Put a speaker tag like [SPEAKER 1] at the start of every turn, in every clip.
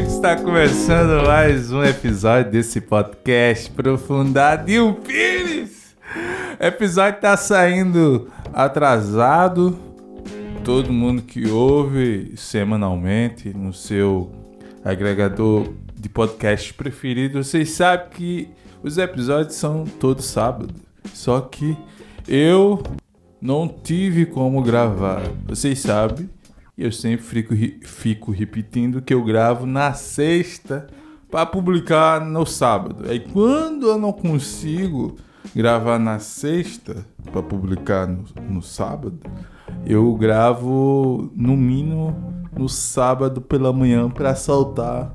[SPEAKER 1] está começando mais um episódio desse podcast Profundado Pires. O episódio tá saindo atrasado. Todo mundo que ouve semanalmente no seu agregador de podcast preferido, vocês sabem que os episódios são todo sábado. Só que eu não tive como gravar. Vocês sabem eu sempre fico, fico repetindo que eu gravo na sexta para publicar no sábado. Aí quando eu não consigo gravar na sexta para publicar no, no sábado, eu gravo no mínimo no sábado pela manhã para soltar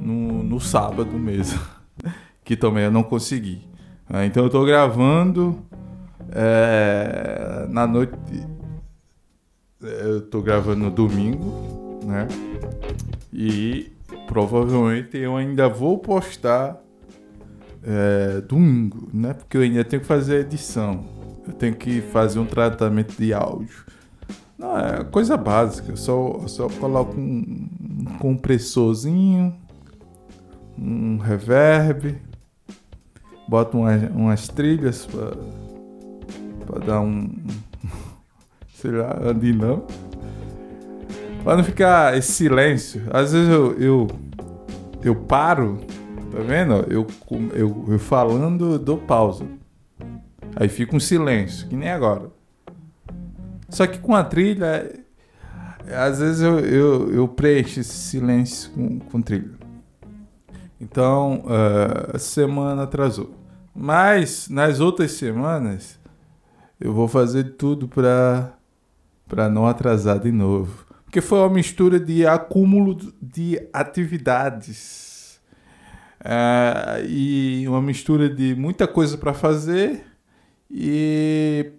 [SPEAKER 1] no, no sábado mesmo. que também eu não consegui. Ah, então eu tô gravando é, na noite eu tô gravando domingo, né? E provavelmente eu ainda vou postar é, domingo, né? Porque eu ainda tenho que fazer edição. Eu tenho que fazer um tratamento de áudio. Não, é coisa básica. Eu só, só coloco um, um compressorzinho, um reverb, boto umas, umas trilhas para dar um sei lá, dinâmico. Pra não ficar esse silêncio. Às vezes eu, eu, eu paro, tá vendo? Eu, eu, eu falando, dou pausa. Aí fica um silêncio, que nem agora. Só que com a trilha, às vezes eu, eu, eu preencho esse silêncio com, com trilha. Então, uh, a semana atrasou. Mas nas outras semanas, eu vou fazer tudo para para não atrasar de novo. Porque foi uma mistura de acúmulo de atividades uh, e uma mistura de muita coisa para fazer e,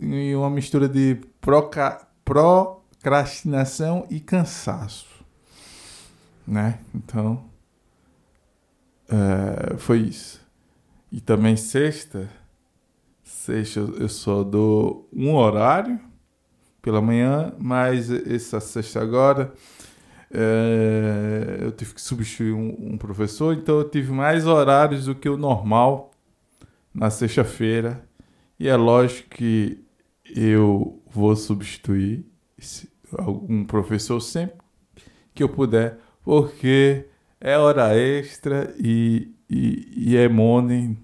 [SPEAKER 1] e, uma mistura de proca, procrastinação e cansaço. Né? Então, uh, foi isso. E também sexta, sexta eu só dou um horário pela manhã, mas essa sexta agora é, eu tive que substituir um, um, professor, então eu tive mais horários do que o normal na sexta-feira. E é lógico que eu vou substituir algum professor sempre que eu puder, porque é hora extra e, e, e é money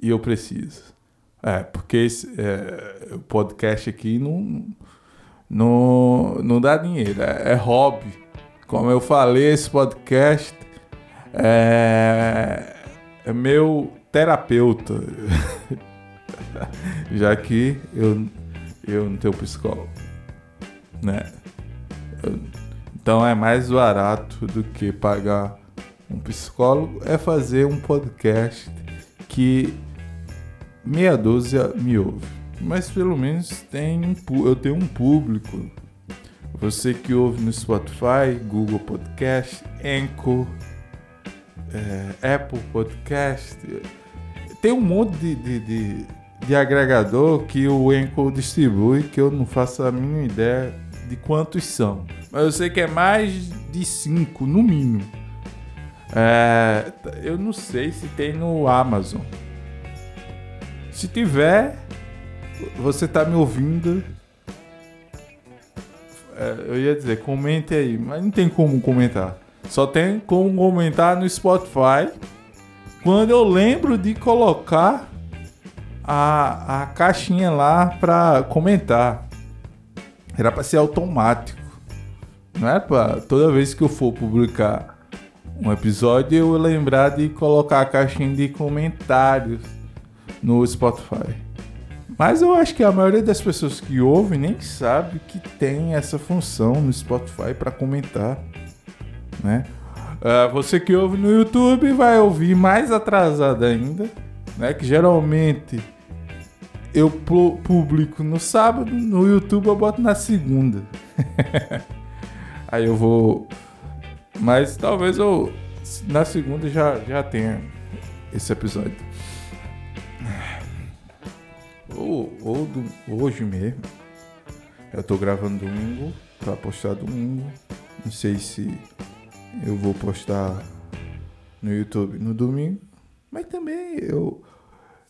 [SPEAKER 1] e eu preciso. É, porque esse, é, o podcast aqui não, não, não dá dinheiro, é, é hobby. Como eu falei, esse podcast é, é meu terapeuta. Já que eu, eu não tenho psicólogo. Né? Então é mais barato do que pagar um psicólogo é fazer um podcast que meia dúzia me ouve mas pelo menos tem um, eu tenho um público. Você que ouve no Spotify, Google Podcast, Anchor, é, Apple Podcast, tem um monte de, de, de, de, agregador que o Anchor distribui que eu não faço a mínima ideia de quantos são. Mas eu sei que é mais de cinco, no mínimo. É, eu não sei se tem no Amazon. Se tiver, você tá me ouvindo. É, eu ia dizer, comente aí, mas não tem como comentar. Só tem como comentar no Spotify. Quando eu lembro de colocar a, a caixinha lá para comentar. Era para ser automático. Não é para toda vez que eu for publicar um episódio eu lembrar de colocar a caixinha de comentários no Spotify. Mas eu acho que a maioria das pessoas que ouvem nem sabe que tem essa função no Spotify para comentar, né? Uh, você que ouve no YouTube vai ouvir mais atrasado ainda, né? Que geralmente eu publico no sábado, no YouTube eu boto na segunda. Aí eu vou. Mas talvez eu na segunda já, já tenha esse episódio ou, ou do, hoje mesmo. Eu tô gravando domingo, pra postar domingo. Não sei se eu vou postar no YouTube no domingo. Mas também eu.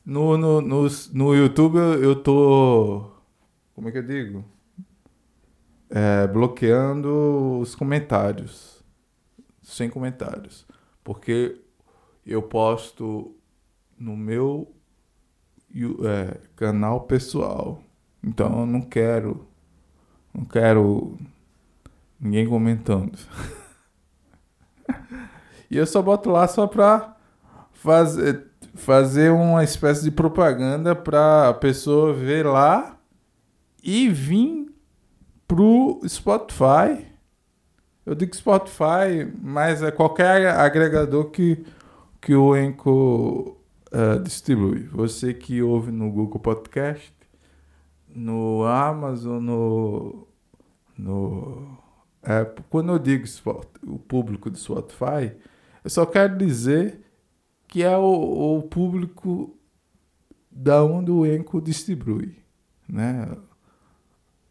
[SPEAKER 1] No, no, no, no YouTube eu, eu tô. Como é que eu digo? É, bloqueando os comentários. Sem comentários. Porque eu posto no meu é, canal pessoal. Então eu não quero. Não quero ninguém comentando. e eu só boto lá só pra fazer, fazer uma espécie de propaganda pra pessoa ver lá e vir pro Spotify. Eu digo Spotify, mas é qualquer agregador que, que o Enco uh, distribui. Você que ouve no Google Podcast, no Amazon, no, no Apple. Quando eu digo o público do Spotify, eu só quero dizer que é o, o público da onde o Enco distribui, né?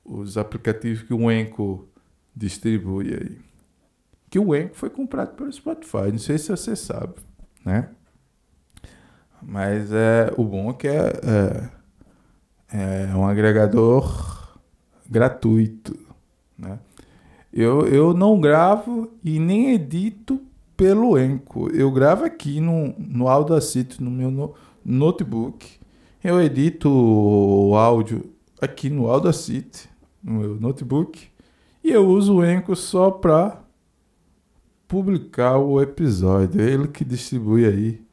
[SPEAKER 1] Os aplicativos que o Enco distribui aí. Que o Enco foi comprado pelo Spotify, não sei se você sabe, né? Mas é, o bom é que é, é, é um agregador gratuito. Né? Eu, eu não gravo e nem edito pelo Enco. Eu gravo aqui no, no Audacity, no meu no, notebook. Eu edito o áudio aqui no Audacity, no meu notebook. E eu uso o Enco só para publicar o episódio. É ele que distribui aí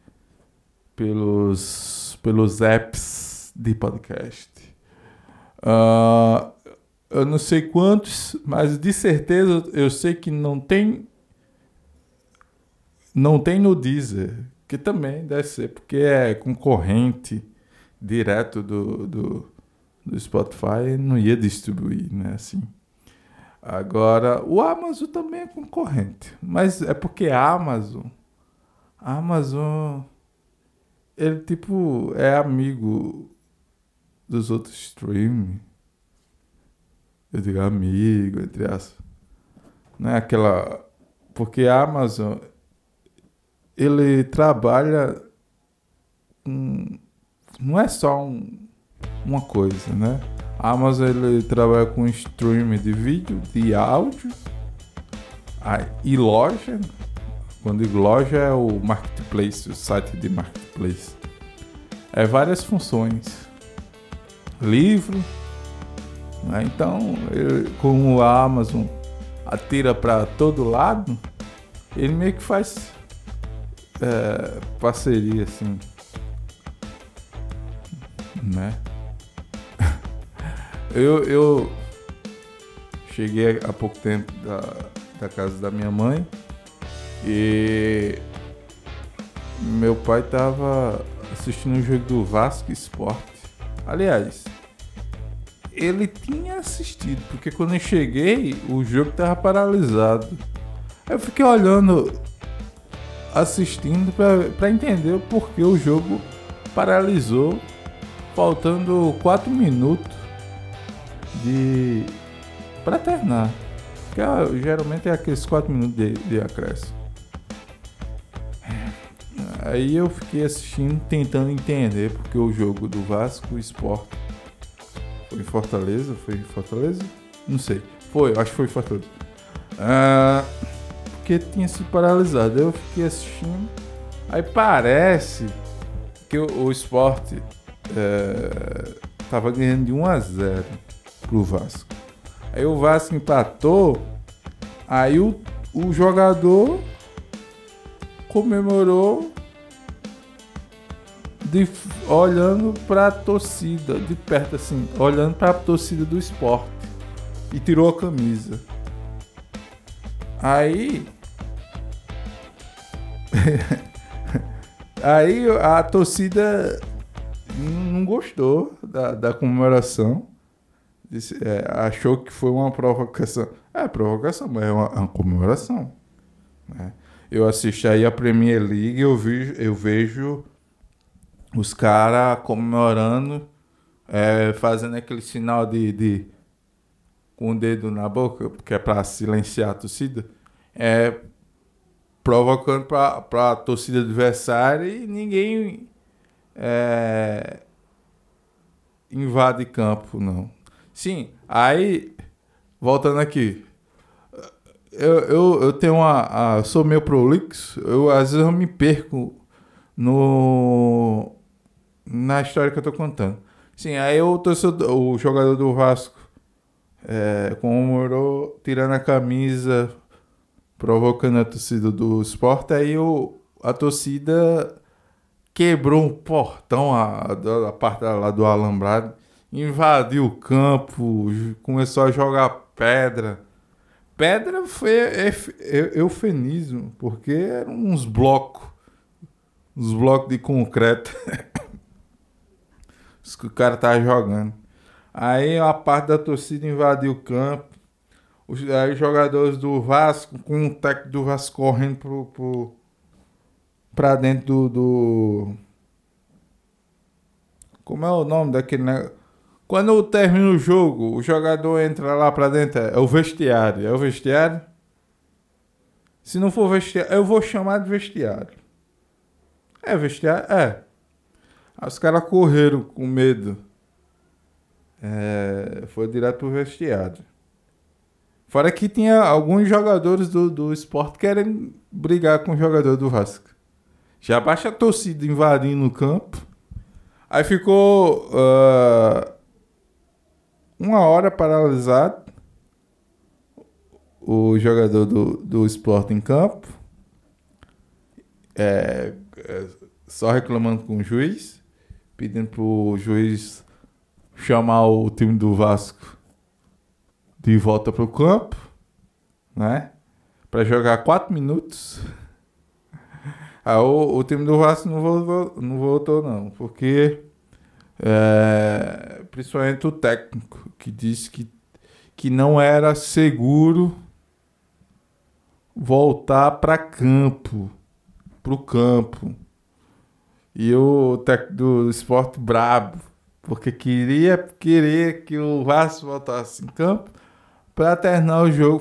[SPEAKER 1] pelos, pelos apps de podcast. Uh, eu não sei quantos, mas de certeza eu sei que não tem não tem no Deezer, que também deve ser, porque é concorrente direto do, do, do Spotify, não ia distribuir, né, assim. Agora, o Amazon também é concorrente, mas é porque a Amazon, a Amazon ele tipo é amigo dos outros streaming. Eu digo amigo, entre as. Não é aquela. Porque a Amazon ele trabalha com. Não é só um, uma coisa, né? A Amazon ele trabalha com streaming de vídeo, de áudio e loja quando digo loja é o marketplace, o site de marketplace. É várias funções. Livro. Né? Então, eu, como a Amazon atira para todo lado, ele meio que faz é, parceria assim. Né? eu, eu cheguei há pouco tempo da, da casa da minha mãe. E meu pai tava assistindo o jogo do Vasco Esporte. Aliás, ele tinha assistido, porque quando eu cheguei, o jogo tava paralisado. Eu fiquei olhando, assistindo para entender o porquê o jogo paralisou, faltando 4 minutos de para terminar. Ah, geralmente é aqueles 4 minutos de, de acréscimo. Aí eu fiquei assistindo, tentando entender, porque o jogo do Vasco Sport foi em Fortaleza? Foi em Fortaleza? Não sei. Foi, acho que foi em Fortaleza. Ah, porque tinha se paralisado. Eu fiquei assistindo. Aí parece que o, o Sport é, tava ganhando de 1 a 0 pro Vasco. Aí o Vasco empatou. Aí o, o jogador comemorou de, olhando para a torcida, de perto assim, olhando para a torcida do esporte. E tirou a camisa. Aí. aí a torcida não gostou da, da comemoração. Disse, é, achou que foi uma provocação. É, provocação, mas é uma, uma comemoração. Né? Eu assisti aí a Premier League eu vejo, eu vejo os caras comemorando, é, fazendo aquele sinal de, de, com o dedo na boca, que é para silenciar a torcida, é provocando para a torcida adversária e ninguém é, invade campo, não. Sim, aí, voltando aqui. Eu, eu, eu tenho uma. A, sou meio prolixo, eu às vezes eu me perco no. Na história que eu tô contando. Sim, aí o, torcedor, o jogador do Vasco é, comemorou tirando a camisa, provocando a torcida do esporte, aí o, a torcida quebrou um portão a, a, a parte lá do alambrado, invadiu o campo, começou a jogar pedra. Pedra foi eufemismo, porque eram uns blocos, uns blocos de concreto. Que o cara tava jogando. Aí a parte da torcida invadiu o campo. Os, aí os jogadores do Vasco, com o técnico do Vasco correndo pro, pro, pra dentro do, do. Como é o nome daquele negócio? Quando termina o jogo, o jogador entra lá pra dentro, é o vestiário. É o vestiário? Se não for vestiário, eu vou chamar de vestiário. É vestiário? É. Aí os caras correram com medo. É, foi direto pro vestiário. Fora que tinha alguns jogadores do, do esporte querem brigar com o jogador do Vasco. Já baixa a torcida invadindo o campo. Aí ficou uh, uma hora paralisado o jogador do, do esporte em campo. É, é, só reclamando com o juiz, pedindo pro juiz chamar o time do Vasco de volta pro campo, né? Para jogar quatro minutos. Ah, o, o time do Vasco não voltou, não, voltou, não porque é, principalmente o técnico que disse que, que não era seguro voltar para campo, pro campo. E o técnico do esporte brabo, porque queria querer que o Vasco voltasse em campo para terminar o jogo,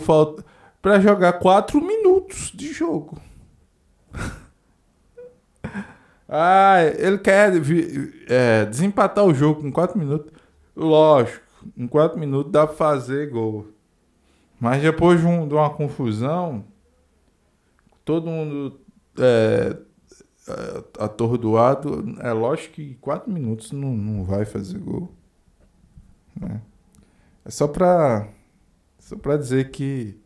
[SPEAKER 1] para jogar quatro minutos de jogo. Ah, ele quer é, desempatar o jogo com 4 minutos. Lógico, em 4 minutos dá pra fazer gol. Mas depois de, um, de uma confusão, todo mundo é, atordoado, é lógico que 4 minutos não, não vai fazer gol. Né? É só pra, só pra dizer que,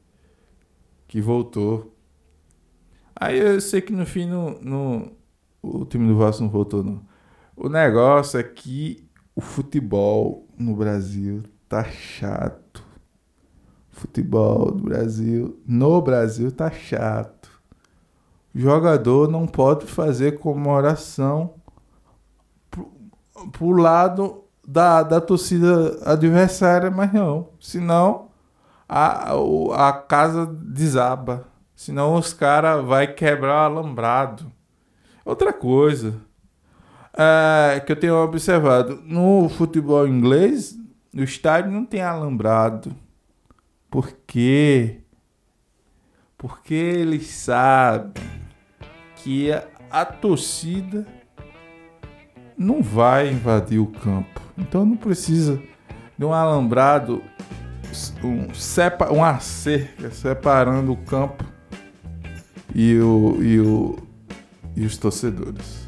[SPEAKER 1] que voltou. Aí eu sei que no fim no, no o time do Vasco não voltou, não. O negócio é que o futebol no Brasil tá chato. Futebol do Brasil, no Brasil, tá chato. Jogador não pode fazer comemoração pro, lado da, da torcida adversária, mas não. Senão a, a casa desaba. Senão os caras vai quebrar o alambrado. Outra coisa é, que eu tenho observado, no futebol inglês, o estádio não tem alambrado. Por quê? Porque eles sabem que a, torcida não vai invadir o campo. Então não precisa de um alambrado, um, sepa, uma cerca separando o campo e o, e o, e os torcedores.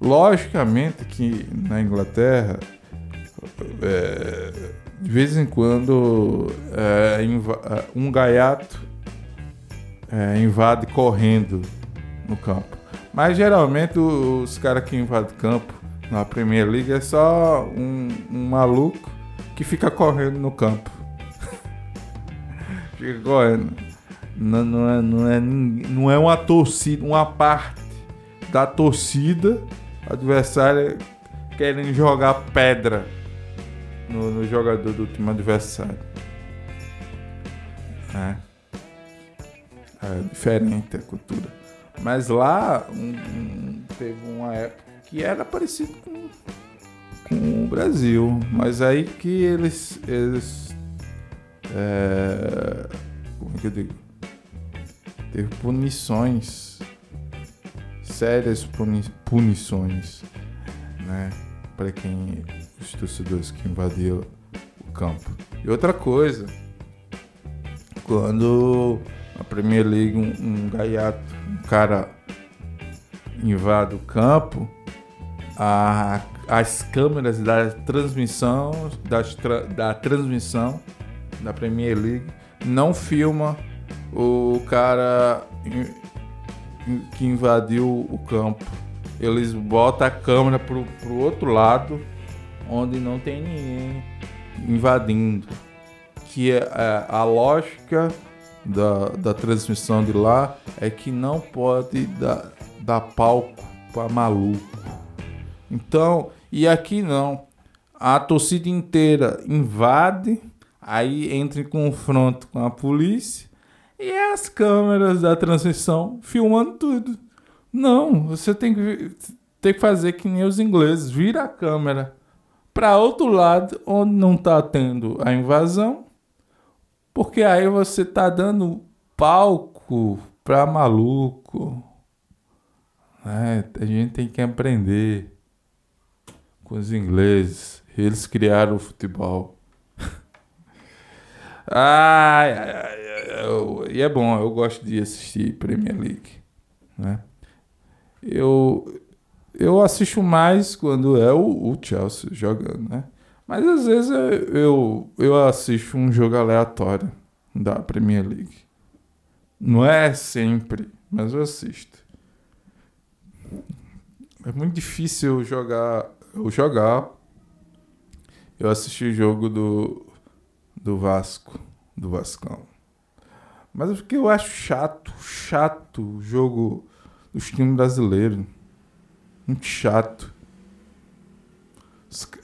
[SPEAKER 1] Logicamente que na Inglaterra, é, de vez em quando, é, é, um gaiato é, invade correndo no campo. Mas geralmente os caras que invadem campo na Premier League é só um, um maluco que fica correndo no campo. fica correndo. Não, não, é, não, é, não é uma torcida, uma parte da torcida adversária querendo jogar pedra no, no jogador do time adversário. É. é diferente a cultura. Mas lá um, um, teve uma época que era parecido com, com o Brasil. Mas aí que eles. eles é, como é que eu digo? teve punições, sérias puni punições, né? Para quem os torcedores que invadiram o campo. E outra coisa, quando a Premier League um, um gaiato, um cara invade o campo, a, as câmeras da transmissão da transmissão da Premier League não filma o cara que invadiu o campo. Eles botam a câmera pro, pro outro lado, onde não tem ninguém invadindo. Que é, é a lógica da, da transmissão de lá é que não pode dar, dar palco para maluco. Então, e aqui não. A torcida inteira invade, aí entra em confronto com a polícia e as câmeras da transmissão filmando tudo. Não, você tem que, tem que fazer que nem os ingleses, vira a câmera para outro lado onde não está tendo a invasão, porque aí você está dando palco para maluco. É, a gente tem que aprender com os ingleses. Eles criaram o futebol. ai, ai, ai eu, e é bom, eu gosto de assistir Premier League, né? Eu, eu assisto mais quando é o, o Chelsea jogando, né? Mas às vezes eu, eu assisto um jogo aleatório da Premier League. Não é sempre, mas eu assisto. É muito difícil eu jogar. Eu jogar. Eu assisti o jogo do, do Vasco, do Vascão. Mas é porque eu acho chato, chato o jogo dos times brasileiros. Muito chato.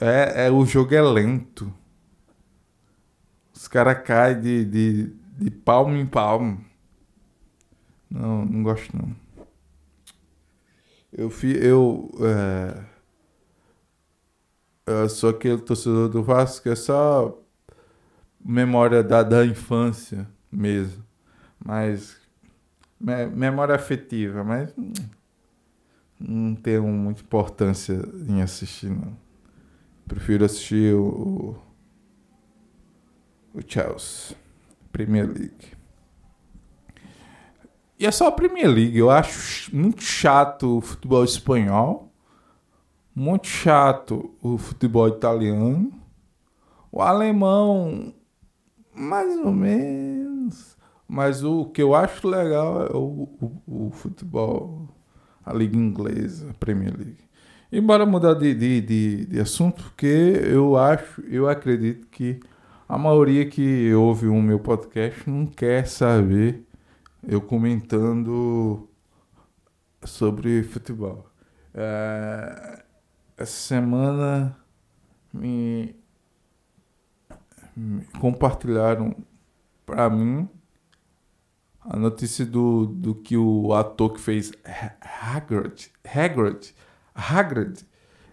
[SPEAKER 1] É, é, o jogo é lento. Os caras caem de, de, de palmo em palmo. Não, não gosto não. Eu, fi, eu, é, eu sou aquele torcedor do Vasco que é só memória da, da infância mesmo mais memória afetiva, mas não tenho muita importância em assistir, não. Prefiro assistir o, o Chelsea, Premier League. E é só a Premier League. Eu acho muito chato o futebol espanhol, muito chato o futebol italiano, o alemão, mais ou menos. Mas o que eu acho legal é o, o, o futebol, a Liga Inglesa, a Premier League. Embora mudar de, de, de, de, assunto, porque eu acho, eu acredito que a maioria que ouve o meu podcast não quer saber eu comentando sobre futebol. É, essa semana me, me compartilharam para mim a notícia do, do que o ator que fez Hagrid, Hagrid, Hagrid,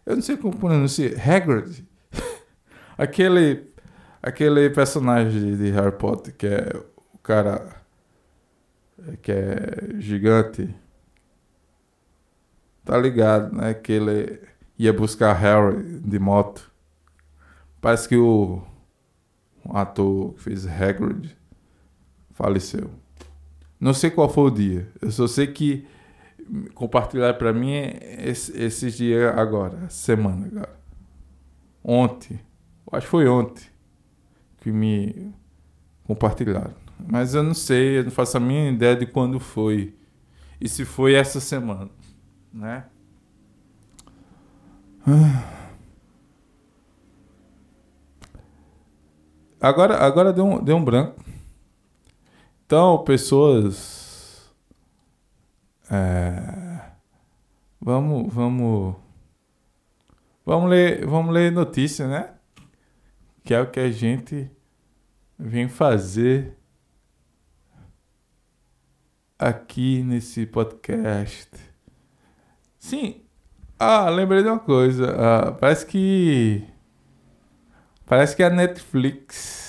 [SPEAKER 1] eu não sei como pronunciar, Hagrid, aquele, aquele personagem de Harry Potter que é o cara que é gigante, tá ligado, né? Que ele ia buscar Harry de moto. Parece que o ator que fez Hagrid faleceu. Não sei qual foi o dia. Eu só sei que compartilhar para mim esse, esses dias agora, semana agora. Ontem. Acho que foi ontem que me compartilharam. Mas eu não sei, eu não faço a minha ideia de quando foi. E se foi essa semana, né? Agora, agora deu um, deu um branco. Então, pessoas. É, vamos, vamos. Vamos ler, vamos ler notícia, né? Que é o que a gente vem fazer aqui nesse podcast. Sim. Ah, lembrei de uma coisa. Ah, parece que. Parece que a Netflix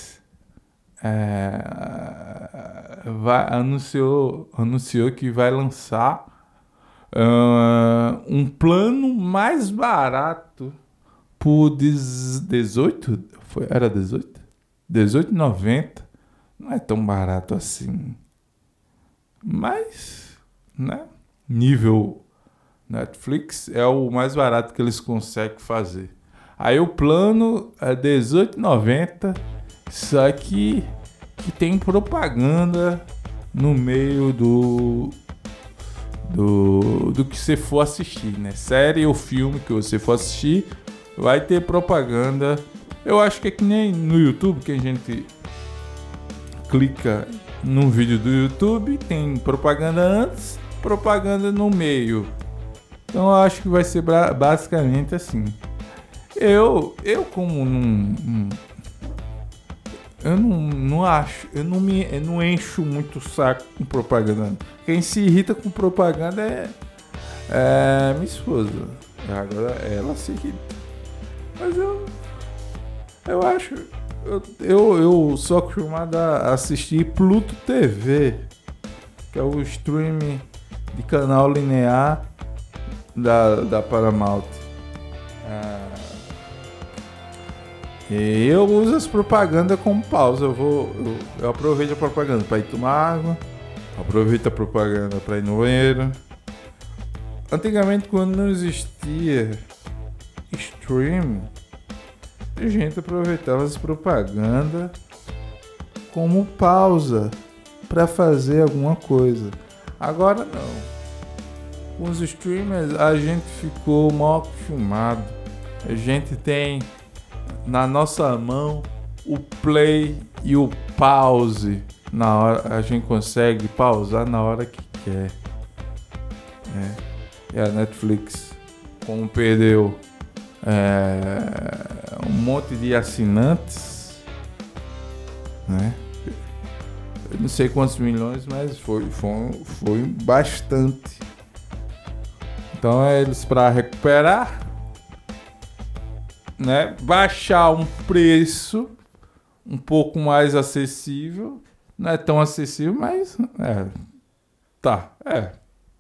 [SPEAKER 1] é, vai, anunciou, anunciou que vai lançar uh, um plano mais barato por 18, foi, era 18? 18,90. Não é tão barato assim. Mas, né? Nível Netflix é o mais barato que eles conseguem fazer. Aí o plano é 18,90, só que, que tem propaganda no meio do, do do que você for assistir, né? Série ou filme que você for assistir, vai ter propaganda. Eu acho que é que nem no YouTube que a gente clica num vídeo do YouTube, tem propaganda antes, propaganda no meio. Então eu acho que vai ser basicamente assim. Eu, eu como não, eu não, não acho, eu não me, eu não encho muito o saco com propaganda. Quem se irrita com propaganda é, é minha esposa. Agora ela se irrita. Mas eu, eu acho, eu, eu, eu sou acostumado a assistir Pluto TV, que é o stream de canal linear da, da Paramount. Ah, eu uso as propagandas como pausa. Eu vou. Eu, eu aproveito a propaganda para ir tomar água. Aproveito a propaganda para ir no banheiro. Antigamente quando não existia stream, a gente aproveitava as propagandas como pausa para fazer alguma coisa. Agora não com os streamers a gente ficou mal acostumado. A gente tem na nossa mão o play e o pause. Na hora a gente consegue pausar na hora que quer. É. E a Netflix, como perdeu é, um monte de assinantes, né? Eu não sei quantos milhões, mas foi, foi, foi bastante. Então é eles para recuperar, né, baixar um preço um pouco mais acessível, não é tão acessível, mas é tá, é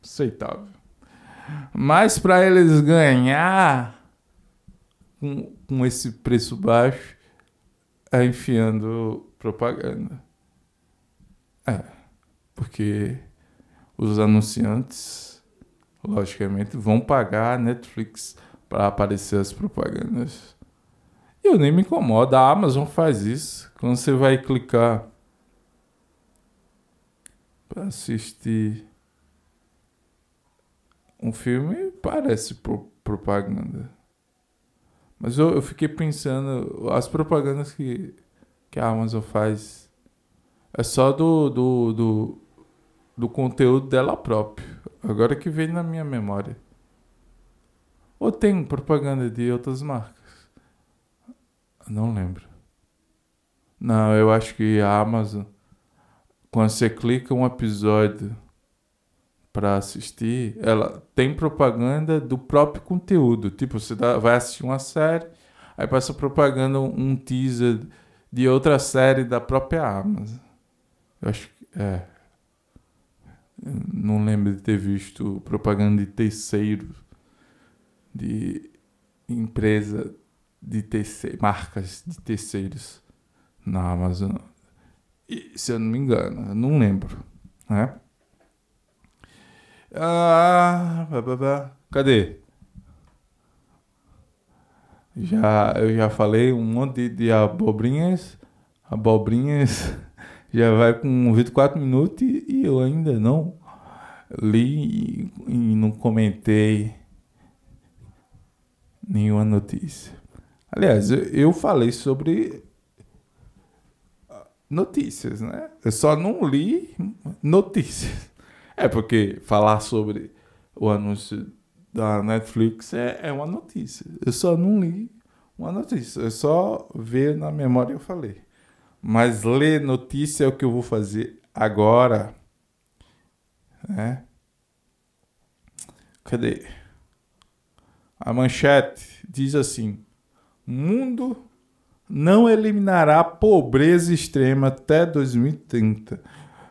[SPEAKER 1] aceitável. Mas para eles ganhar com, com esse preço baixo, é enfiando propaganda. É, porque os anunciantes logicamente, vão pagar a Netflix para aparecer as propagandas. Eu nem me incomodo, a Amazon faz isso. Quando você vai clicar para assistir um filme, parece pro propaganda. Mas eu, eu fiquei pensando, as propagandas que, que a Amazon faz é só do, do, do, do conteúdo dela própria. Agora que vem na minha memória. Ou tem propaganda de outras marcas? Não lembro. Não, eu acho que a Amazon, quando você clica um episódio para assistir, ela tem propaganda do próprio conteúdo. Tipo, você dá, vai assistir uma série, aí passa propaganda um teaser de outra série da própria Amazon. Eu acho que é, não lembro de ter visto propaganda de terceiro, de empresa de terceiro, marcas de terceiros na Amazon. E, se eu não me engano, não lembro, né? Ah, cadê? Já, eu já falei um monte de, de abobrinhas, abobrinhas já vai com 24 minutos e, e eu ainda não li e, e não comentei nenhuma notícia. Aliás, eu, eu falei sobre notícias, né? Eu só não li notícias. É porque falar sobre o anúncio da Netflix é, é uma notícia. Eu só não li uma notícia. Eu só ver na memória eu falei. Mas ler notícia é o que eu vou fazer agora. Né? Cadê? A manchete diz assim: Mundo não eliminará pobreza extrema até 2030. Uh,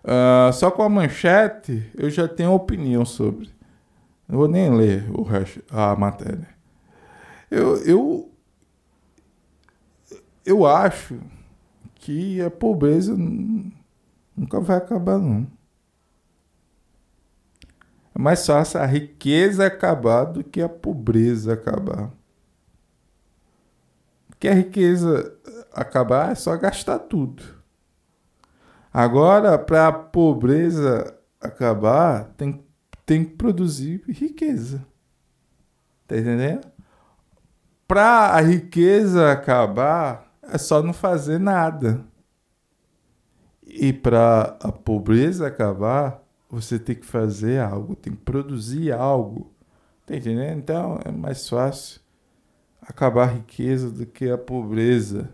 [SPEAKER 1] ah, só com a manchete eu já tenho opinião sobre. Não vou nem ler o resto, a matéria. Eu, eu, eu acho que a pobreza nunca vai acabar, não. É mais fácil a riqueza acabar do que a pobreza acabar. Porque a riqueza acabar é só gastar tudo. Agora, para a pobreza acabar, tem, tem que produzir riqueza. Tá entendendo? Para a riqueza acabar, é só não fazer nada. E para a pobreza acabar, você tem que fazer algo, tem que produzir algo. Tá entendendo? Então é mais fácil acabar a riqueza do que a pobreza.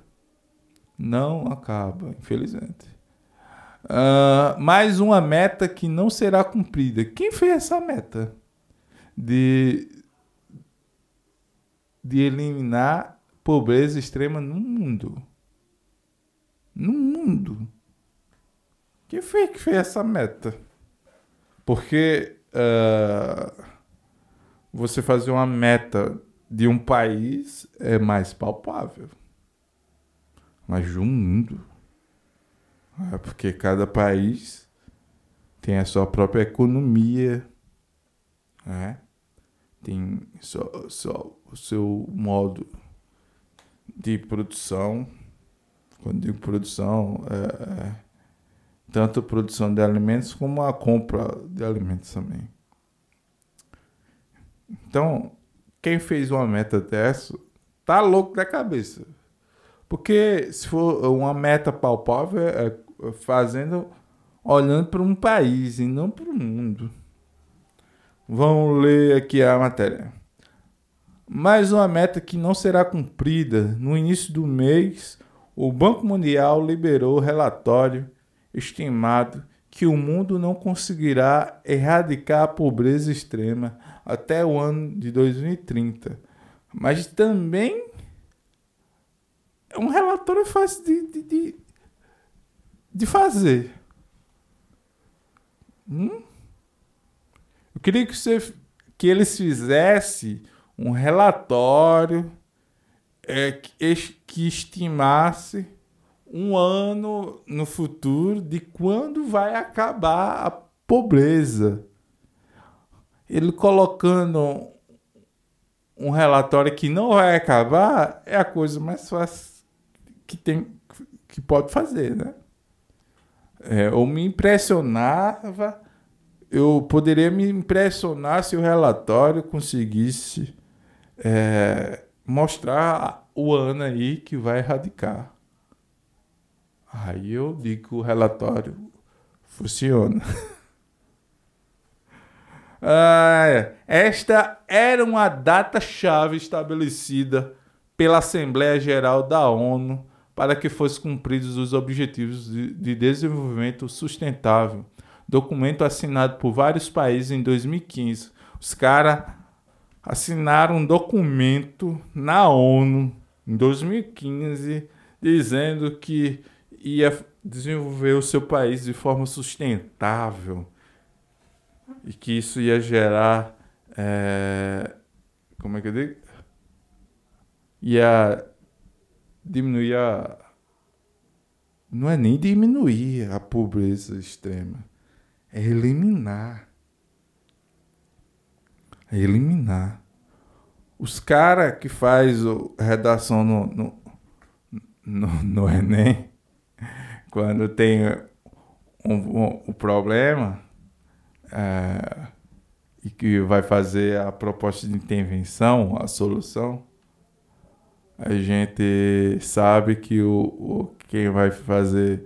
[SPEAKER 1] Não acaba, infelizmente. Uh, mais uma meta que não será cumprida. Quem fez essa meta? De, de eliminar pobreza extrema no mundo. No mundo. Quem foi que fez essa meta? Porque uh, você fazer uma meta de um país é mais palpável. Mas de um mundo. É porque cada país tem a sua própria economia, né? tem só, só o seu modo de produção. Quando digo produção, é, é tanto produção de alimentos como a compra de alimentos também. Então, quem fez uma meta dessa tá louco da cabeça. Porque se for uma meta palpável, é fazendo olhando para um país e não para o mundo. Vamos ler aqui a matéria. Mais uma meta que não será cumprida. No início do mês, o Banco Mundial liberou relatório estimado que o mundo não conseguirá erradicar a pobreza extrema até o ano de 2030. Mas também é um relatório fácil de, de, de, de fazer. Hum? Eu queria que, você, que eles fizessem um relatório é, que, que estimasse um ano no futuro de quando vai acabar a pobreza. Ele colocando um relatório que não vai acabar é a coisa mais fácil que tem que pode fazer, né? É, ou me impressionava, eu poderia me impressionar se o relatório conseguisse é, mostrar o ano aí que vai erradicar. Aí eu digo que o relatório funciona. ah, esta era uma data-chave estabelecida pela Assembleia Geral da ONU para que fossem cumpridos os Objetivos de, de Desenvolvimento Sustentável, documento assinado por vários países em 2015. Os caras assinaram um documento na ONU em 2015 dizendo que ia desenvolver o seu país de forma sustentável. E que isso ia gerar é, como é que eu digo? Ia diminuir a não é nem diminuir a pobreza extrema é eliminar. É eliminar. Os caras que faz redação no, no, no, no Enem quando tem um, um, um problema é, e que vai fazer a proposta de intervenção, a solução, a gente sabe que o, o quem vai fazer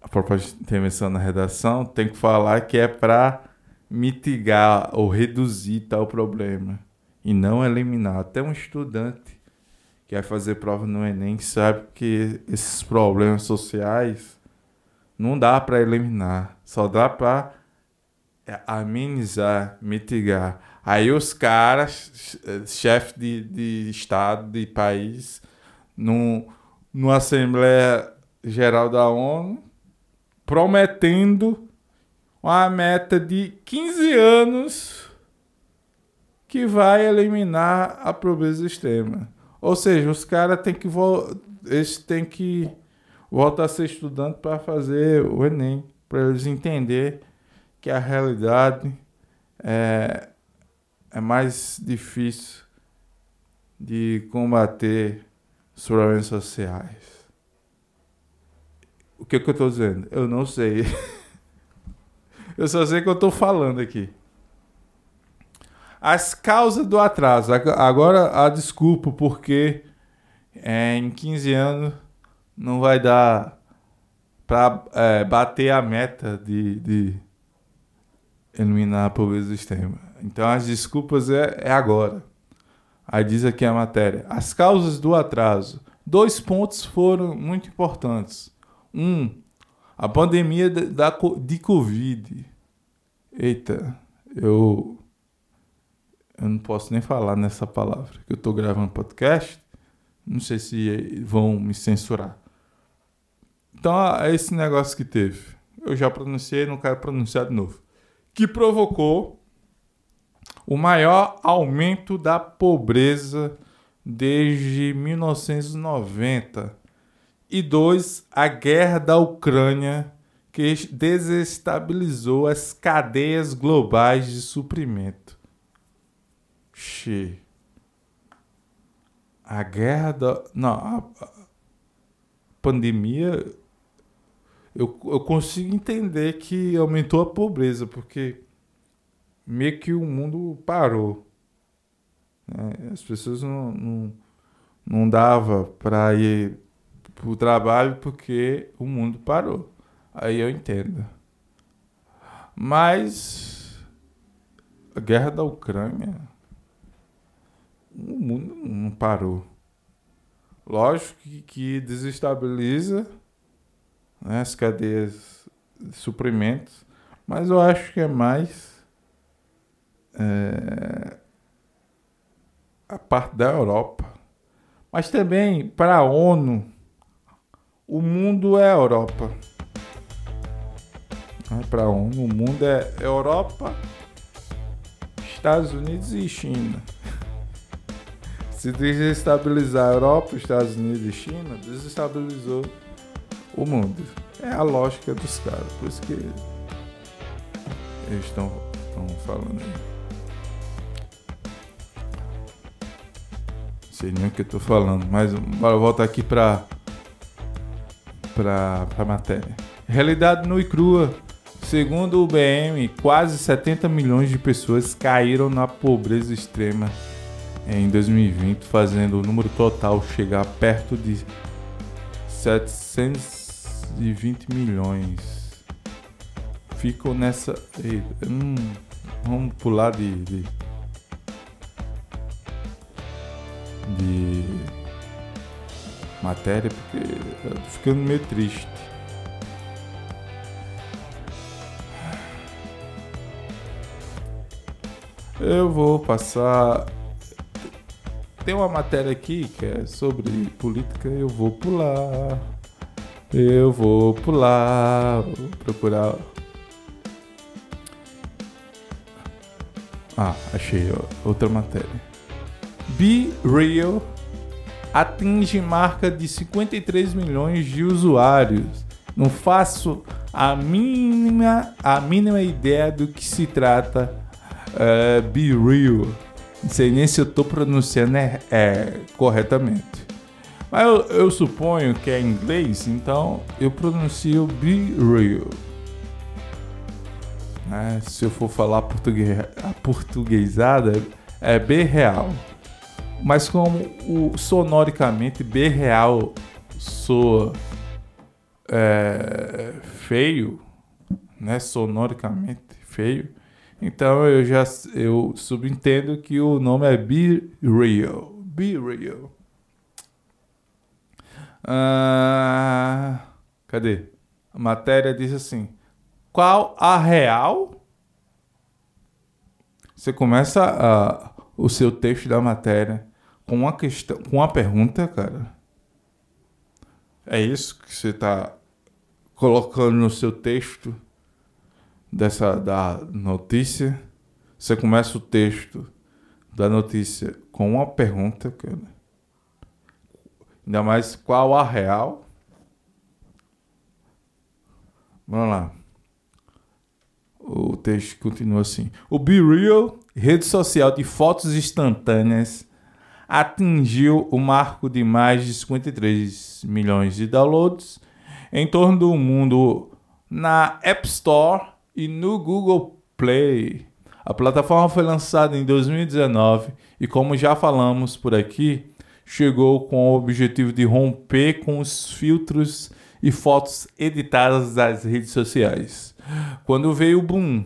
[SPEAKER 1] a proposta de intervenção na redação tem que falar que é para mitigar ou reduzir tal problema e não eliminar. Até um estudante que vai fazer prova no Enem sabe que esses problemas sociais não dá para eliminar, só dá para é, amenizar, mitigar. Aí os caras, chefe de, de estado, de país, não, na Assembleia Geral da ONU, prometendo uma meta de 15 anos que vai eliminar a pobreza extrema. Ou seja, os caras têm que eles têm que voltar a ser estudante para fazer o Enem, para eles entender que a realidade é, é mais difícil de combater os problemas sociais. O que, que eu estou dizendo? Eu não sei. eu só sei que eu estou falando aqui. As causas do atraso. Agora a desculpa, porque é, em 15 anos não vai dar para é, bater a meta de, de eliminar a pobreza extrema. Então as desculpas é, é agora. Aí diz aqui a matéria. As causas do atraso. Dois pontos foram muito importantes. Um, a pandemia da, de Covid. Eita, eu eu não posso nem falar nessa palavra, que eu estou gravando podcast, não sei se vão me censurar. Então, é esse negócio que teve. Eu já pronunciei, não quero pronunciar de novo. Que provocou o maior aumento da pobreza desde 1990. E dois, a guerra da Ucrânia, que desestabilizou as cadeias globais de suprimento. Xê. A guerra da. Não, a pandemia. Eu, eu consigo entender que aumentou a pobreza, porque meio que o mundo parou. Né? As pessoas não, não, não dava para ir para o trabalho porque o mundo parou. Aí eu entendo. Mas a guerra da Ucrânia o mundo não parou. Lógico que, que desestabiliza né, as cadeias de suprimentos, mas eu acho que é mais é, a parte da Europa. Mas também para a ONU, o mundo é a Europa. Para a ONU, o mundo é Europa, Estados Unidos e China. Se desestabilizar a Europa, Estados Unidos e China, desestabilizou o mundo. É a lógica dos caras. Por isso que eles estão falando aí. Não sei nem o que eu tô falando, mas bora voltar aqui pra, pra, pra matéria. Realidade nua e crua. Segundo o BM, quase 70 milhões de pessoas caíram na pobreza extrema em 2020, fazendo o número total chegar perto de 720 milhões. Ficam nessa. Hum, vamos pular de, de. de matéria porque tô ficando meio triste. Eu vou passar tem uma matéria aqui que é sobre política, eu vou pular. Eu vou pular. Vou procurar. Ah, achei outra matéria. Be Real atinge marca de 53 milhões de usuários. Não faço a mínima, a mínima ideia do que se trata uh, Be Real. Não sei nem se eu estou pronunciando é, é, corretamente. Mas eu, eu, suponho que é inglês, então eu pronuncio be real. Né? Se eu for falar português, a portuguesada é B real. Mas como o sonoricamente B real soa é, feio, né? Sonoricamente feio, então eu já eu subentendo que o nome é Be Real. Be Real. Ah, cadê? A matéria diz assim: Qual a real? Você começa a, o seu texto da matéria com uma questão, com uma pergunta, cara. É isso que você está colocando no seu texto dessa da notícia. Você começa o texto da notícia com uma pergunta. Ainda mais qual a real. Vamos lá. O texto continua assim. O Be Real, rede social de fotos instantâneas, atingiu o marco de mais de 53 milhões de downloads em torno do mundo na App Store e no Google Play. A plataforma foi lançada em 2019 e, como já falamos por aqui, chegou com o objetivo de romper com os filtros e fotos editadas das redes sociais. Quando veio o boom,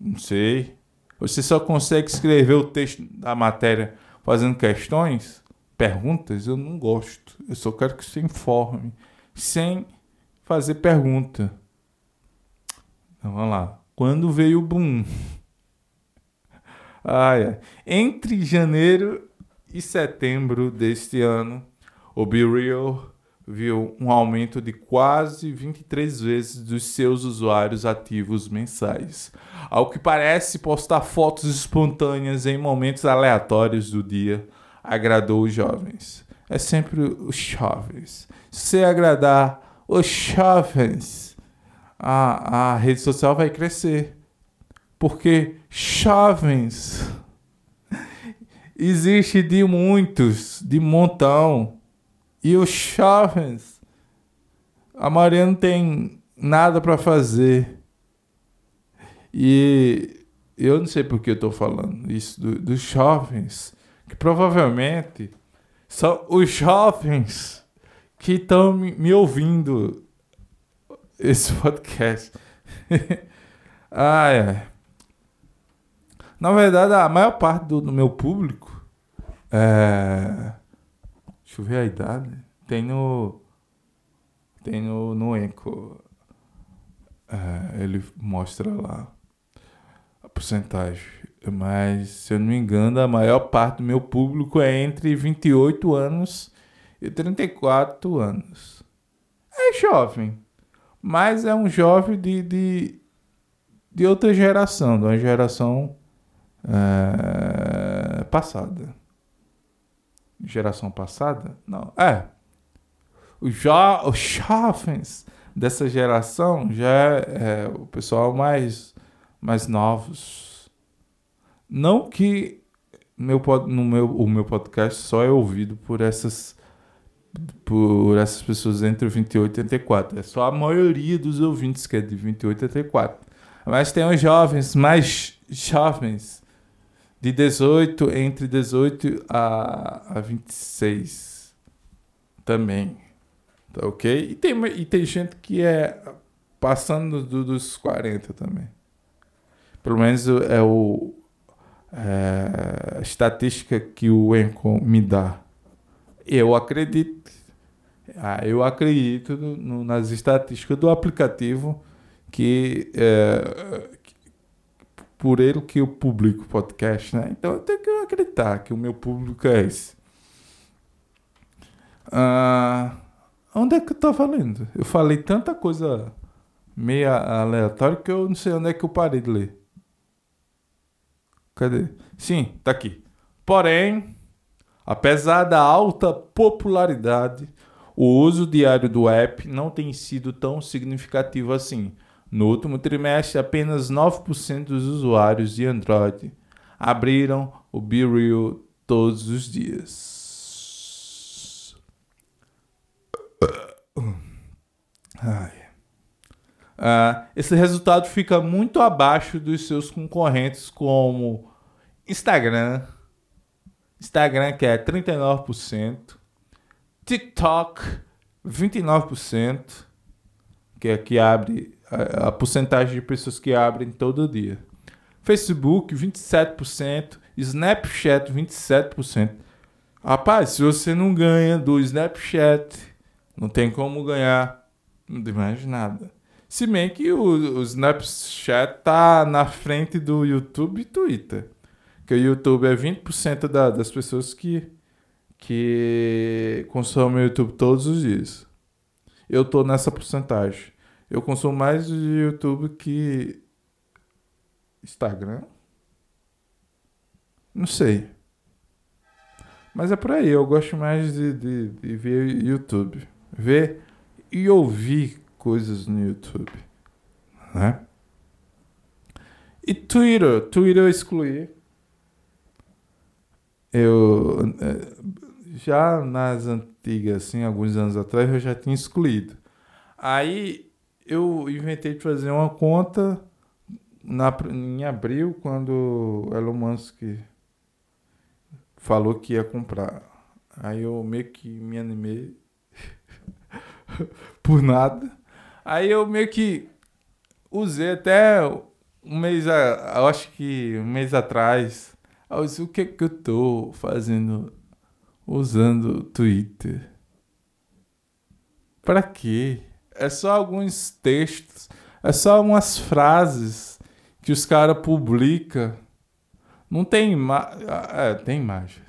[SPEAKER 1] não sei, você só consegue escrever o texto da matéria fazendo questões, perguntas, eu não gosto. Eu só quero que você informe, sem fazer pergunta. Então, vamos lá. Quando veio o boom? Ah, é. Entre janeiro e setembro deste ano, o Be Real viu um aumento de quase 23 vezes dos seus usuários ativos mensais. Ao que parece, postar fotos espontâneas em momentos aleatórios do dia agradou os jovens. É sempre os jovens. Se agradar os jovens, a, a rede social vai crescer. Porque jovens existe de muitos, de montão. E os jovens, a maioria não tem nada para fazer. E eu não sei por que eu estou falando isso do, dos jovens, que provavelmente são os jovens que estão me, me ouvindo esse podcast. ah, é. Na verdade, a maior parte do, do meu público é Deixa eu ver a idade. Tem no. Tem no, no Enco. É, ele mostra lá a porcentagem. Mas, se eu não me engano, a maior parte do meu público é entre 28 anos e 34 anos. É jovem. Mas é um jovem de, de, de outra geração, de uma geração é, passada geração passada? Não. É. Os, jo os jovens dessa geração já é, é, o pessoal mais, mais novos. Não que meu, no meu, o meu podcast só é ouvido por essas por essas pessoas entre 28 e 34. É só a maioria dos ouvintes que é de 28 e 34. Mas tem os jovens, mais jovens, de 18, entre 18 a, a 26 também. Tá ok? E tem, e tem gente que é passando do, dos 40 também. Pelo menos é o é, a estatística que o Encom me dá. Eu acredito. Ah, eu acredito no, nas estatísticas do aplicativo que, é, por ele que eu publico podcast, né? Então eu tenho que acreditar que o meu público é esse. Ah, onde é que eu tô falando? Eu falei tanta coisa meio aleatória que eu não sei onde é que eu parei de ler. Cadê? Sim, tá aqui. Porém, apesar da alta popularidade, o uso diário do app não tem sido tão significativo assim. No último trimestre, apenas 9% dos usuários de Android abriram o BeReal todos os dias. Uh, esse resultado fica muito abaixo dos seus concorrentes como Instagram, Instagram que é 39%, TikTok 29%, que é que abre a, a porcentagem de pessoas que abrem todo dia. Facebook, 27%. Snapchat, 27%. Rapaz, se você não ganha do Snapchat, não tem como ganhar de mais nada. Se bem que o, o Snapchat tá na frente do YouTube e Twitter. Que o YouTube é 20% da, das pessoas que, que consomem o YouTube todos os dias. eu tô nessa porcentagem. Eu consumo mais de YouTube que Instagram. Não sei. Mas é por aí, eu gosto mais de, de, de ver YouTube. Ver e ouvir coisas no YouTube. Né? E Twitter, Twitter eu excluí. Eu eh, já nas antigas, assim, alguns anos atrás, eu já tinha excluído. Aí eu inventei de fazer uma conta na, em abril, quando Elon Musk falou que ia comprar. Aí eu meio que me animei por nada. Aí eu meio que usei até um mês, eu acho que um mês atrás. Disse, o que que eu tô fazendo usando Twitter? Pra quê? É só alguns textos, é só umas frases que os caras publicam. Não tem imagem. É, tem imagem.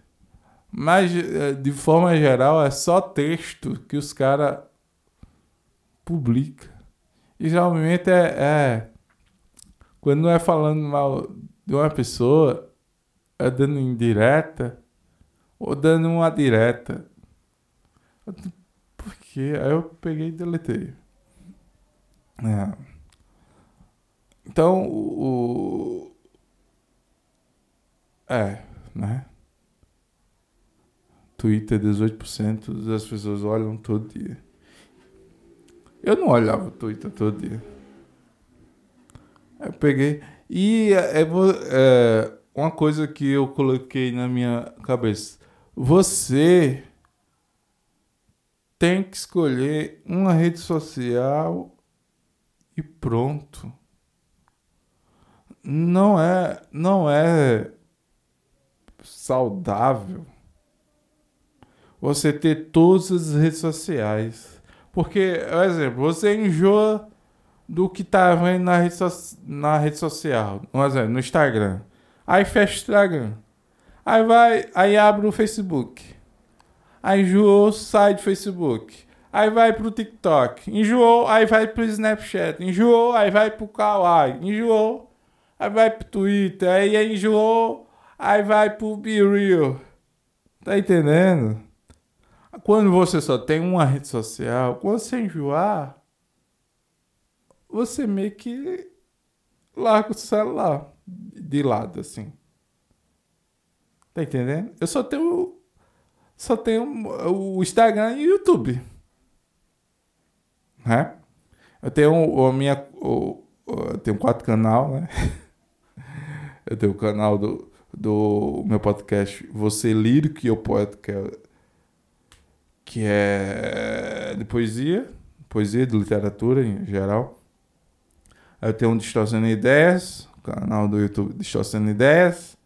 [SPEAKER 1] Mas, é, de forma geral, é só texto que os caras publicam. E geralmente é, é. Quando não é falando mal de uma pessoa, é dando indireta ou dando uma direta. Por quê? Aí eu peguei e deletei. É. Então, o. É, né? Twitter, 18% das pessoas olham todo dia. Eu não olhava o Twitter todo dia. Eu peguei. E é, é, é, uma coisa que eu coloquei na minha cabeça. Você tem que escolher uma rede social e pronto. Não é, não é saudável você ter todas as redes sociais. Porque, por exemplo, você enjoa do que tá vendo na rede, so na rede social. Por exemplo, no Instagram. Aí fecha o Instagram. Aí vai, aí abre o Facebook. Aí enjoou, sai do Facebook. Aí vai pro TikTok. Enjoou, aí vai pro Snapchat. Enjoou, aí vai pro Kawaii. Enjoou, aí vai pro Twitter. Aí enjoou, aí vai pro Be Real. Tá entendendo? Quando você só tem uma rede social, quando você enjoar, você meio que larga o celular de lado, assim. Tá entendendo? Eu só tenho. Só tenho o Instagram e o YouTube. Né? Eu tenho a minha. Eu tenho quatro canal, né? Eu tenho o canal do, do meu podcast Você Lírico, que eu poeta, que é, que é de poesia, poesia, de literatura em geral. Eu tenho um Distorcendo Ideias, canal do YouTube Distorcendo Ideias,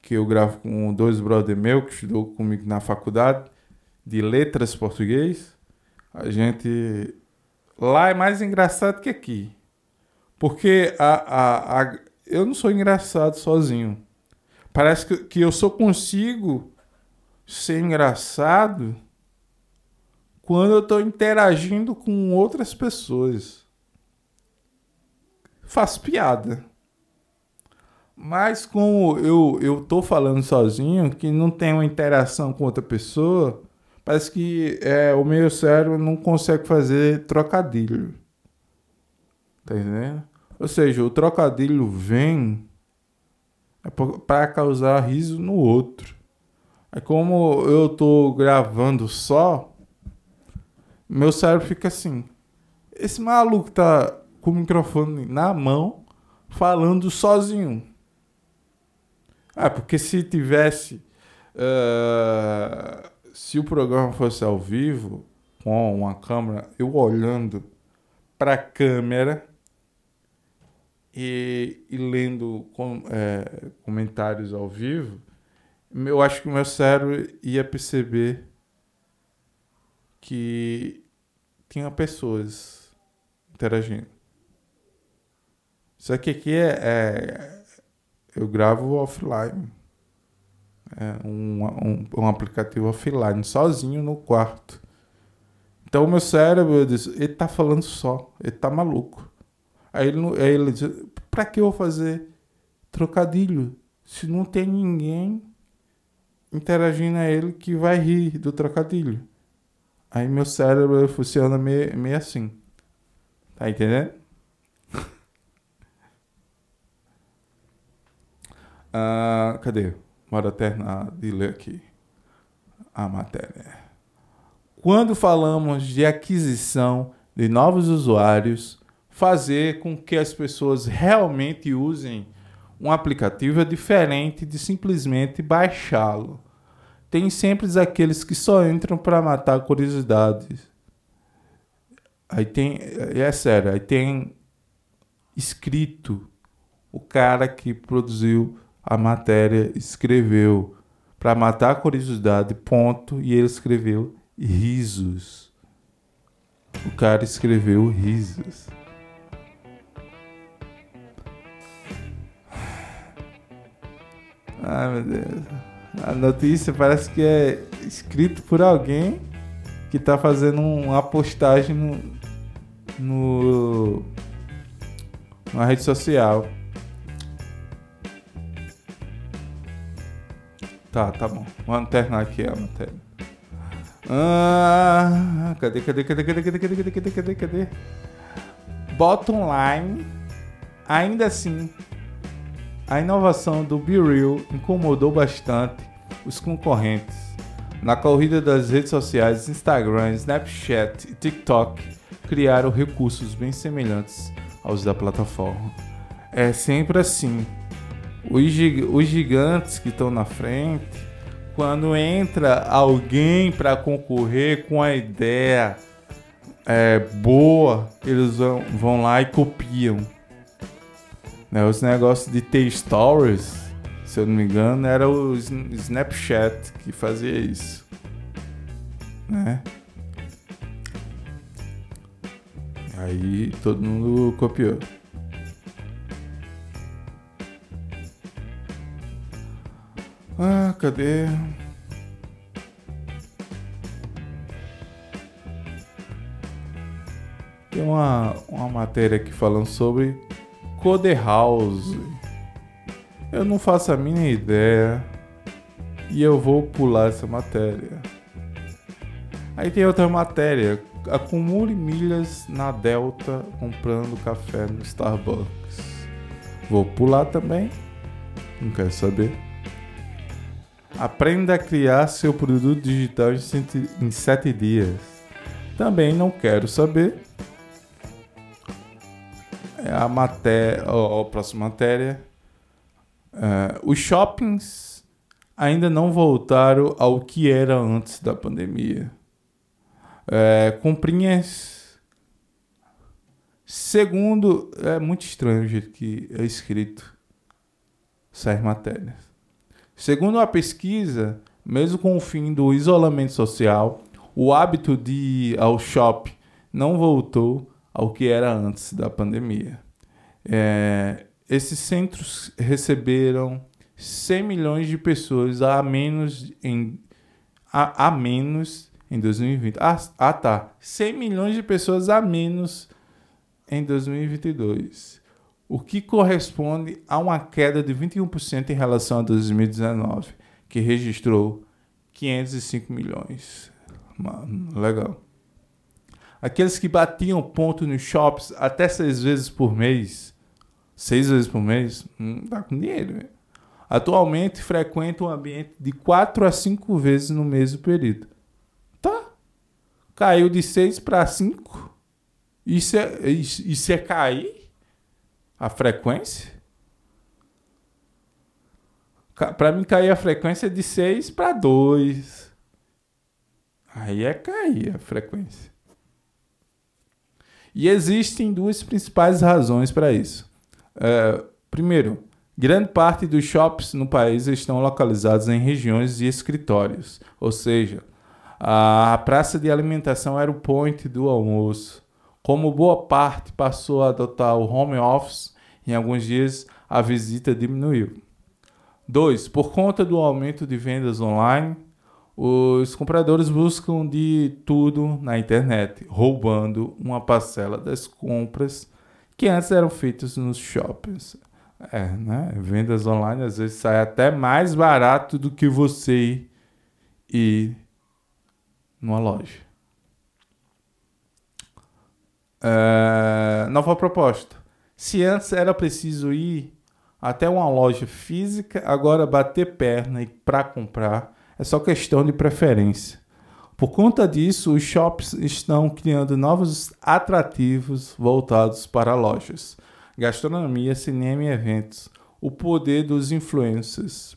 [SPEAKER 1] que eu gravo com dois brothers meus que estudou comigo na faculdade de letras português. A gente lá é mais engraçado que aqui. Porque a, a, a, eu não sou engraçado sozinho. Parece que, que eu só consigo ser engraçado quando eu estou interagindo com outras pessoas faço piada. Mas como eu, eu tô falando sozinho, que não tem uma interação com outra pessoa, parece que é, o meu cérebro não consegue fazer trocadilho. Tá entendendo? Ou seja, o trocadilho vem é para causar riso no outro. É como eu tô gravando só, meu cérebro fica assim. Esse maluco tá com o microfone na mão, falando sozinho. Ah, porque se tivesse. Uh, se o programa fosse ao vivo, com uma câmera, eu olhando para a câmera e, e lendo com, é, comentários ao vivo, eu acho que o meu cérebro ia perceber que tinha pessoas interagindo. Só que aqui é, é eu gravo offline. É um, um, um, aplicativo offline, sozinho no quarto. Então o meu cérebro diz, ele tá falando só, ele tá maluco. Aí ele, aí ele pra que eu vou fazer trocadilho se não tem ninguém interagindo a ele que vai rir do trocadilho? Aí meu cérebro funciona meio, meio assim. Tá entendendo? Ah, cadê? Bora terminar de ler aqui a matéria. Quando falamos de aquisição de novos usuários, fazer com que as pessoas realmente usem um aplicativo é diferente de simplesmente baixá-lo. Tem sempre aqueles que só entram para matar curiosidades. Aí tem, é sério, aí tem escrito o cara que produziu a matéria escreveu para matar a curiosidade, ponto, e ele escreveu risos. O cara escreveu risos. Ai meu Deus. A notícia parece que é escrito por alguém que tá fazendo uma postagem no, no na rede social. Tá, tá bom. Vamos terminar aqui a matéria. Ah, cadê, cadê, cadê, cadê, cadê, cadê, cadê, cadê, cadê, cadê? Bottom line, ainda assim, a inovação do BeReal incomodou bastante os concorrentes. Na corrida das redes sociais, Instagram, Snapchat e TikTok criaram recursos bem semelhantes aos da plataforma. É sempre assim. Os, os gigantes que estão na frente, quando entra alguém para concorrer com a ideia é, boa, eles vão, vão lá e copiam. Né, os negócios de ter stories, se eu não me engano, era o Snapchat que fazia isso. Né? Aí todo mundo copiou. Ah, cadê? Tem uma, uma matéria aqui falando sobre Code House. Eu não faço a mínima ideia. E eu vou pular essa matéria. Aí tem outra matéria. Acumule milhas na Delta comprando café no Starbucks. Vou pular também. Não quero saber. Aprenda a criar seu produto digital em 7 dias. Também não quero saber. É a matéria, a próxima matéria. É, os shoppings ainda não voltaram ao que era antes da pandemia. É, comprinhas. Segundo, é muito estranho o jeito que é escrito essas matérias. Segundo a pesquisa, mesmo com o fim do isolamento social, o hábito de ir ao shopping não voltou ao que era antes da pandemia. É, esses centros receberam 100 milhões de pessoas a menos em, a, a menos em 2020. Ah, ah, tá. 100 milhões de pessoas a menos em 2022 o que corresponde a uma queda de 21% em relação a 2019, que registrou 505 milhões. Mano, legal. Aqueles que batiam ponto nos shops até seis vezes por mês, seis vezes por mês, não dá com dinheiro. Atualmente frequentam um ambiente de quatro a cinco vezes no mesmo período. Tá? Caiu de seis para cinco. Isso é, isso, isso é cair? A frequência. Para mim cair a frequência de 6 para 2. Aí é cair a frequência. E existem duas principais razões para isso. É, primeiro, grande parte dos shops no país estão localizados em regiões de escritórios, ou seja, a praça de alimentação era o point do almoço. Como boa parte passou a adotar o home office, em alguns dias a visita diminuiu. 2. Por conta do aumento de vendas online, os compradores buscam de tudo na internet, roubando uma parcela das compras que antes eram feitas nos shoppings. É, né? Vendas online às vezes sai até mais barato do que você ir, numa loja. É, nova proposta. Se antes era preciso ir até uma loja física, agora bater perna e para comprar é só questão de preferência. Por conta disso, os shops estão criando novos atrativos voltados para lojas, gastronomia, cinema e eventos. O poder dos influencers,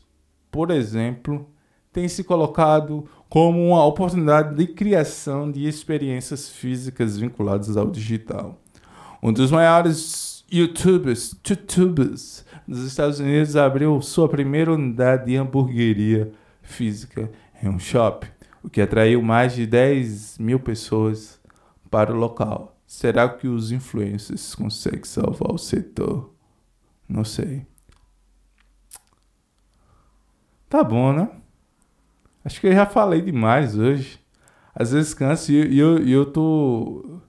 [SPEAKER 1] por exemplo, tem se colocado como uma oportunidade de criação de experiências físicas vinculadas ao digital. Um dos maiores YouTubers, dos Estados Unidos abriu sua primeira unidade de hamburgueria física em um shopping, o que atraiu mais de 10 mil pessoas para o local. Será que os influencers conseguem salvar o setor? Não sei. Tá bom, né? Acho que eu já falei demais hoje. Às vezes canso e eu, eu, eu tô.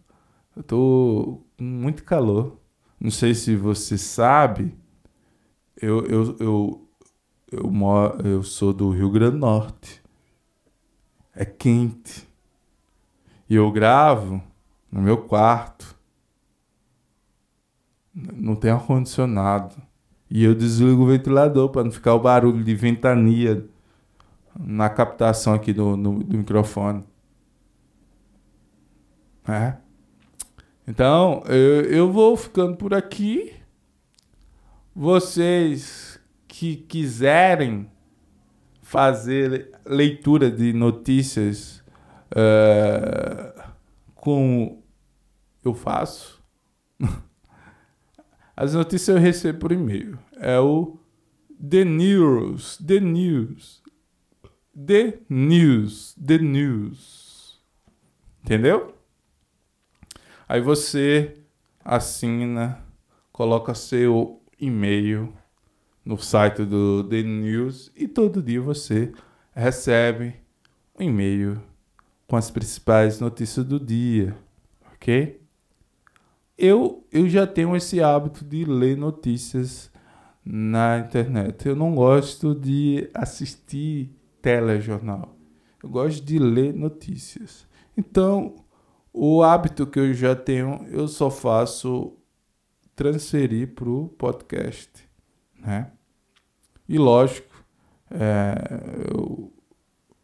[SPEAKER 1] Eu tô com muito calor. Não sei se você sabe. Eu, eu, eu, eu, moro, eu sou do Rio Grande do Norte. É quente. E eu gravo no meu quarto. Não tem ar-condicionado. E eu desligo o ventilador para não ficar o barulho de ventania na captação aqui do, no, do microfone. É. Então, eu, eu vou ficando por aqui. Vocês que quiserem fazer leitura de notícias uh, como eu faço, as notícias eu recebo por e-mail. É o The News, The News, The News. The News. Entendeu? Aí você assina, coloca seu e-mail no site do The News e todo dia você recebe um e-mail com as principais notícias do dia, ok? Eu, eu já tenho esse hábito de ler notícias na internet. Eu não gosto de assistir telejornal. Eu gosto de ler notícias. Então, o hábito que eu já tenho, eu só faço transferir para o podcast, né? E lógico, é, eu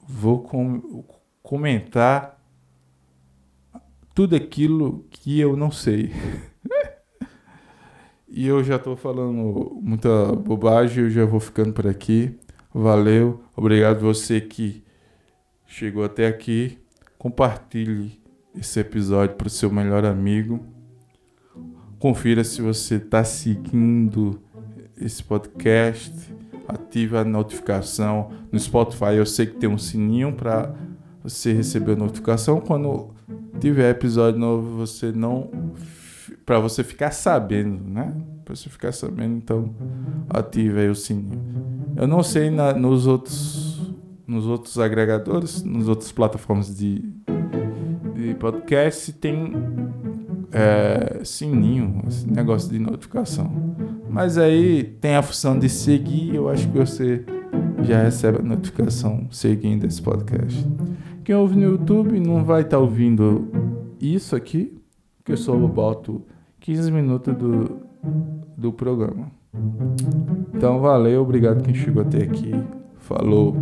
[SPEAKER 1] vou com, comentar tudo aquilo que eu não sei. e eu já estou falando muita bobagem, eu já vou ficando por aqui. Valeu, obrigado você que chegou até aqui. Compartilhe esse episódio para o seu melhor amigo. Confira se você está seguindo esse podcast. Ative a notificação no Spotify. Eu sei que tem um sininho para você receber a notificação quando tiver episódio novo. Você não para você ficar sabendo, né? Para você ficar sabendo, então ative aí o sininho. Eu não sei na, nos outros nos outros agregadores, nos outras plataformas de, de podcast se tem é, sininho, esse negócio de notificação. Mas aí tem a função de seguir, eu acho que você já recebe a notificação seguindo esse podcast. Quem ouve no YouTube não vai estar tá ouvindo isso aqui, porque eu só boto 15 minutos do, do programa. Então valeu, obrigado quem chegou até aqui. Falou.